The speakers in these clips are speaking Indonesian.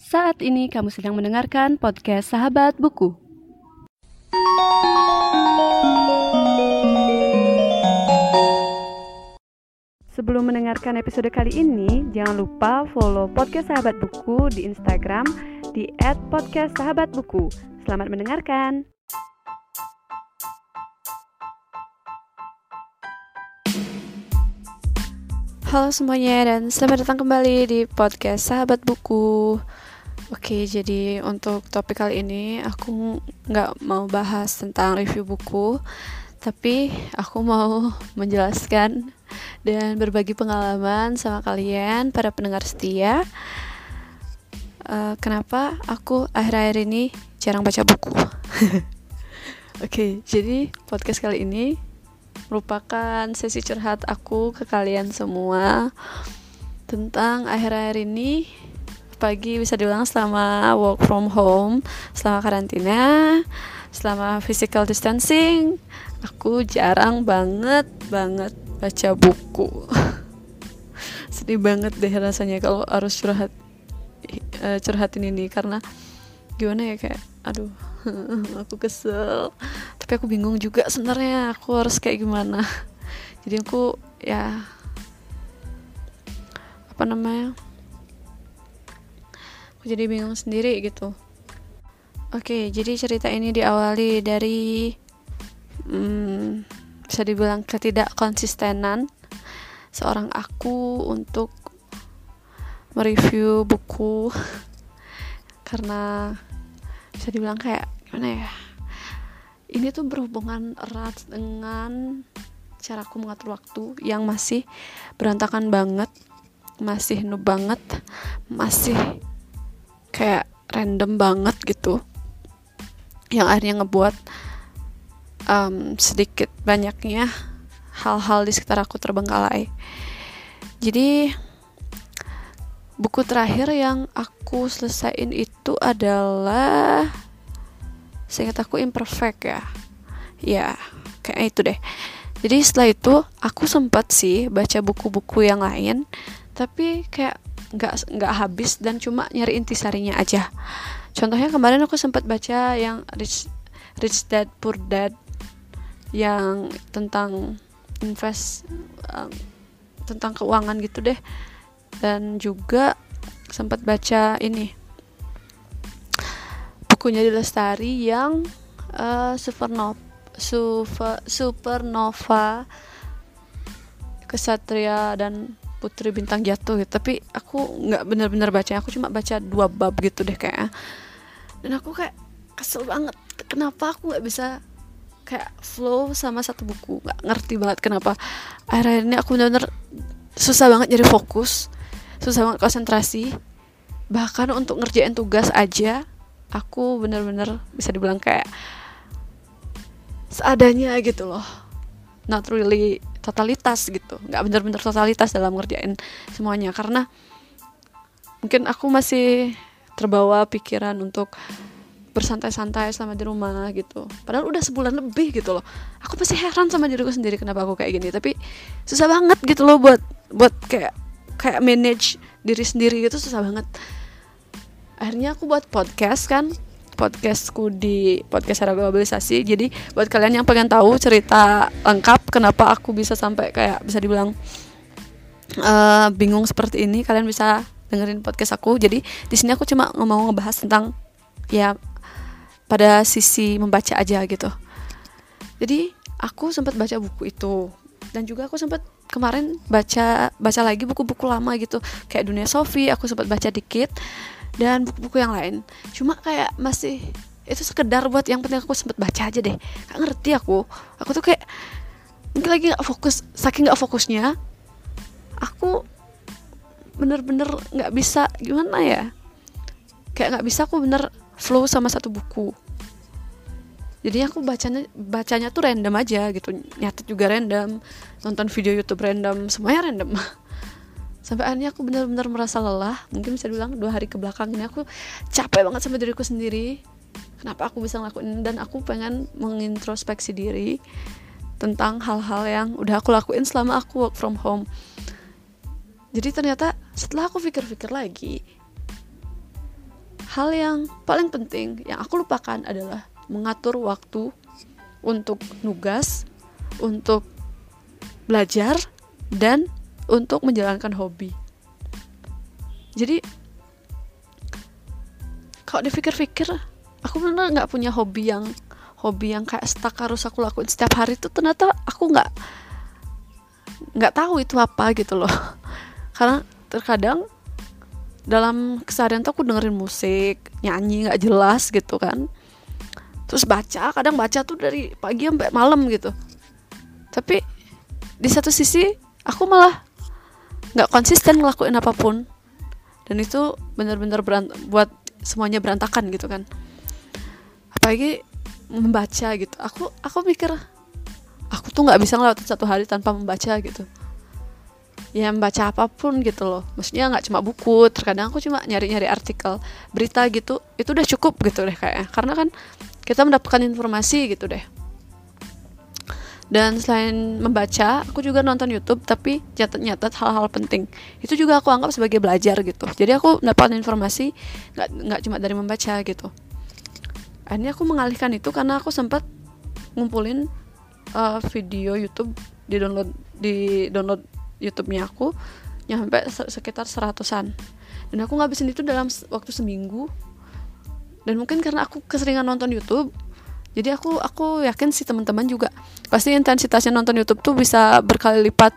Saat ini kamu sedang mendengarkan podcast Sahabat Buku. Sebelum mendengarkan episode kali ini, jangan lupa follow podcast Sahabat Buku di Instagram di @podcastsahabatbuku. Selamat mendengarkan. Halo semuanya dan selamat datang kembali di podcast Sahabat Buku. Oke, jadi untuk topik kali ini aku nggak mau bahas tentang review buku, tapi aku mau menjelaskan dan berbagi pengalaman sama kalian para pendengar setia. Uh, kenapa aku akhir-akhir ini jarang baca buku? Oke, jadi podcast kali ini merupakan sesi curhat aku ke kalian semua tentang akhir-akhir ini pagi bisa diulang selama work from home, selama karantina, selama physical distancing, aku jarang banget banget baca buku. Sedih banget deh rasanya kalau harus curhat uh, curhatin ini karena gimana ya kayak aduh aku kesel tapi aku bingung juga sebenarnya aku harus kayak gimana jadi aku ya apa namanya aku jadi bingung sendiri gitu. Oke jadi cerita ini diawali dari hmm, bisa dibilang ketidak konsistenan seorang aku untuk mereview buku. Karena bisa dibilang kayak gimana ya ini tuh berhubungan erat dengan cara aku mengatur waktu yang masih berantakan banget masih noob banget masih kayak random banget gitu. Yang akhirnya ngebuat um, sedikit banyaknya hal-hal di sekitar aku terbengkalai. Jadi buku terakhir yang aku selesaiin itu adalah seingat aku imperfect ya. Ya kayak itu deh. Jadi setelah itu aku sempat sih baca buku-buku yang lain tapi kayak nggak nggak habis dan cuma nyari intisarinya aja. Contohnya kemarin aku sempat baca yang rich rich dad poor dad yang tentang invest um, tentang keuangan gitu deh. Dan juga sempat baca ini bukunya di Lestari yang uh, supernova super, supernova kesatria dan putri bintang jatuh gitu. Tapi aku nggak benar-benar baca. Aku cuma baca dua bab gitu deh kayak. Dan aku kayak kesel banget. Kenapa aku nggak bisa kayak flow sama satu buku? Nggak ngerti banget kenapa. Akhir-akhir ini aku benar-benar susah banget jadi fokus. Susah banget konsentrasi. Bahkan untuk ngerjain tugas aja aku bener-bener bisa dibilang kayak seadanya gitu loh. Not really totalitas gitu. Nggak bener-bener totalitas dalam ngerjain semuanya. Karena mungkin aku masih terbawa pikiran untuk bersantai-santai selama di rumah gitu. Padahal udah sebulan lebih gitu loh. Aku masih heran sama diriku sendiri kenapa aku kayak gini. Tapi susah banget gitu loh buat buat kayak kayak manage diri sendiri itu susah banget. Akhirnya aku buat podcast kan podcastku di podcast era globalisasi jadi buat kalian yang pengen tahu cerita lengkap kenapa aku bisa sampai kayak bisa dibilang uh, bingung seperti ini kalian bisa dengerin podcast aku. Jadi di sini aku cuma mau ngebahas tentang ya pada sisi membaca aja gitu. Jadi aku sempat baca buku itu. Dan juga aku sempat kemarin baca baca lagi buku-buku lama gitu. Kayak dunia Sofi aku sempat baca dikit dan buku-buku yang lain. Cuma kayak masih itu sekedar buat yang penting aku sempat baca aja deh. Gak ngerti aku. Aku tuh kayak mungkin lagi nggak fokus saking nggak fokusnya aku bener-bener nggak bisa gimana ya? Kayak nggak bisa aku bener flow sama satu buku. Jadi aku bacanya bacanya tuh random aja gitu. Nyatet juga random nonton video YouTube random semuanya random sampai akhirnya aku benar-benar merasa lelah. Mungkin bisa bilang dua hari ke belakang ini aku capek banget sama diriku sendiri. Kenapa aku bisa ngelakuin dan aku pengen mengintrospeksi diri tentang hal-hal yang udah aku lakuin selama aku work from home. Jadi ternyata setelah aku pikir-pikir lagi hal yang paling penting yang aku lupakan adalah mengatur waktu untuk nugas, untuk belajar, dan untuk menjalankan hobi. Jadi kalau dipikir-pikir, aku benar nggak punya hobi yang hobi yang kayak stuck harus aku lakuin. Setiap hari itu ternyata aku nggak nggak tahu itu apa gitu loh. Karena terkadang dalam keseharian tuh aku dengerin musik nyanyi nggak jelas gitu kan. Terus baca kadang baca tuh dari pagi sampai malam gitu. Tapi di satu sisi aku malah nggak konsisten ngelakuin apa pun. Dan itu benar-benar buat semuanya berantakan gitu kan. Apalagi membaca gitu. Aku aku mikir aku tuh nggak bisa ngelewatin satu hari tanpa membaca gitu. Ya membaca apa pun gitu loh. Maksudnya nggak cuma buku terkadang aku cuma nyari-nyari artikel berita gitu. Itu udah cukup gitu deh kayaknya. Karena kan kita mendapatkan informasi gitu deh dan selain membaca aku juga nonton YouTube tapi nyatet-nyatet hal-hal penting. Itu juga aku anggap sebagai belajar gitu. Jadi aku mendapatkan informasi nggak nggak cuma dari membaca gitu. Akhirnya aku mengalihkan itu karena aku sempat ngumpulin uh, video YouTube di download di download YouTube-nya aku nyampe sekitar seratusan. Dan aku ngabisin itu dalam waktu seminggu. Dan mungkin karena aku keseringan nonton YouTube jadi aku aku yakin sih teman-teman juga pasti intensitasnya nonton YouTube tuh bisa berkali lipat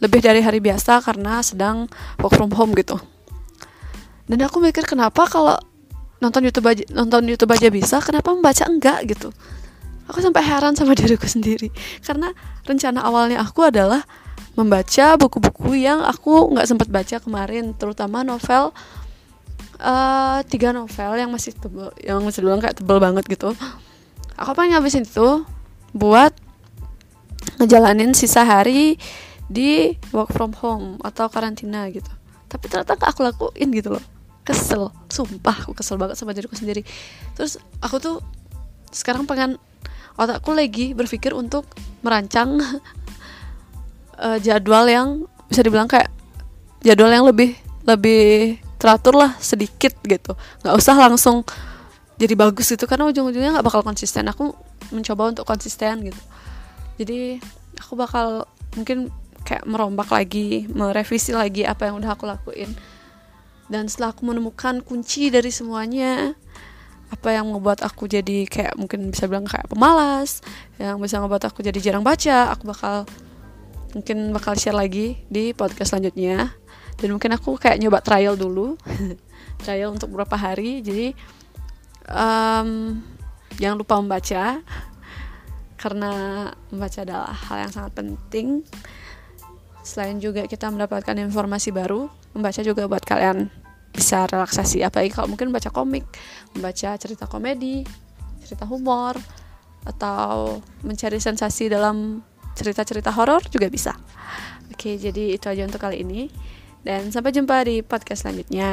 lebih dari hari biasa karena sedang work from home gitu. Dan aku mikir kenapa kalau nonton YouTube aja nonton YouTube aja bisa kenapa membaca enggak gitu? Aku sampai heran sama diriku sendiri. Karena rencana awalnya aku adalah membaca buku-buku yang aku nggak sempat baca kemarin terutama novel uh, tiga novel yang masih tebel yang masih bilang kayak tebel banget gitu aku pengen ngabisin itu buat ngejalanin sisa hari di work from home atau karantina gitu. Tapi ternyata gak aku lakuin gitu loh. Kesel sumpah aku kesel banget sama diriku sendiri. Terus aku tuh sekarang pengen otakku lagi berpikir untuk merancang uh, jadwal yang bisa dibilang kayak jadwal yang lebih lebih teratur lah sedikit gitu. Nggak usah langsung jadi bagus gitu karena ujung-ujungnya nggak bakal konsisten. Aku mencoba untuk konsisten gitu. Jadi aku bakal mungkin kayak merombak lagi merevisi lagi apa yang udah aku lakuin. Dan setelah aku menemukan kunci dari semuanya apa yang membuat aku jadi kayak mungkin bisa bilang kayak pemalas yang bisa membuat aku jadi jarang baca aku bakal mungkin bakal share lagi di podcast selanjutnya. Dan mungkin aku kayak nyoba trial dulu. Trial untuk beberapa hari jadi um, jangan lupa membaca karena membaca adalah hal yang sangat penting. Selain juga kita mendapatkan informasi baru membaca juga buat kalian bisa relaksasi. Apalagi kalau mungkin baca komik membaca cerita komedi cerita humor atau mencari sensasi dalam cerita-cerita horor juga bisa. Oke jadi itu aja untuk kali ini. Dan sampai jumpa di podcast selanjutnya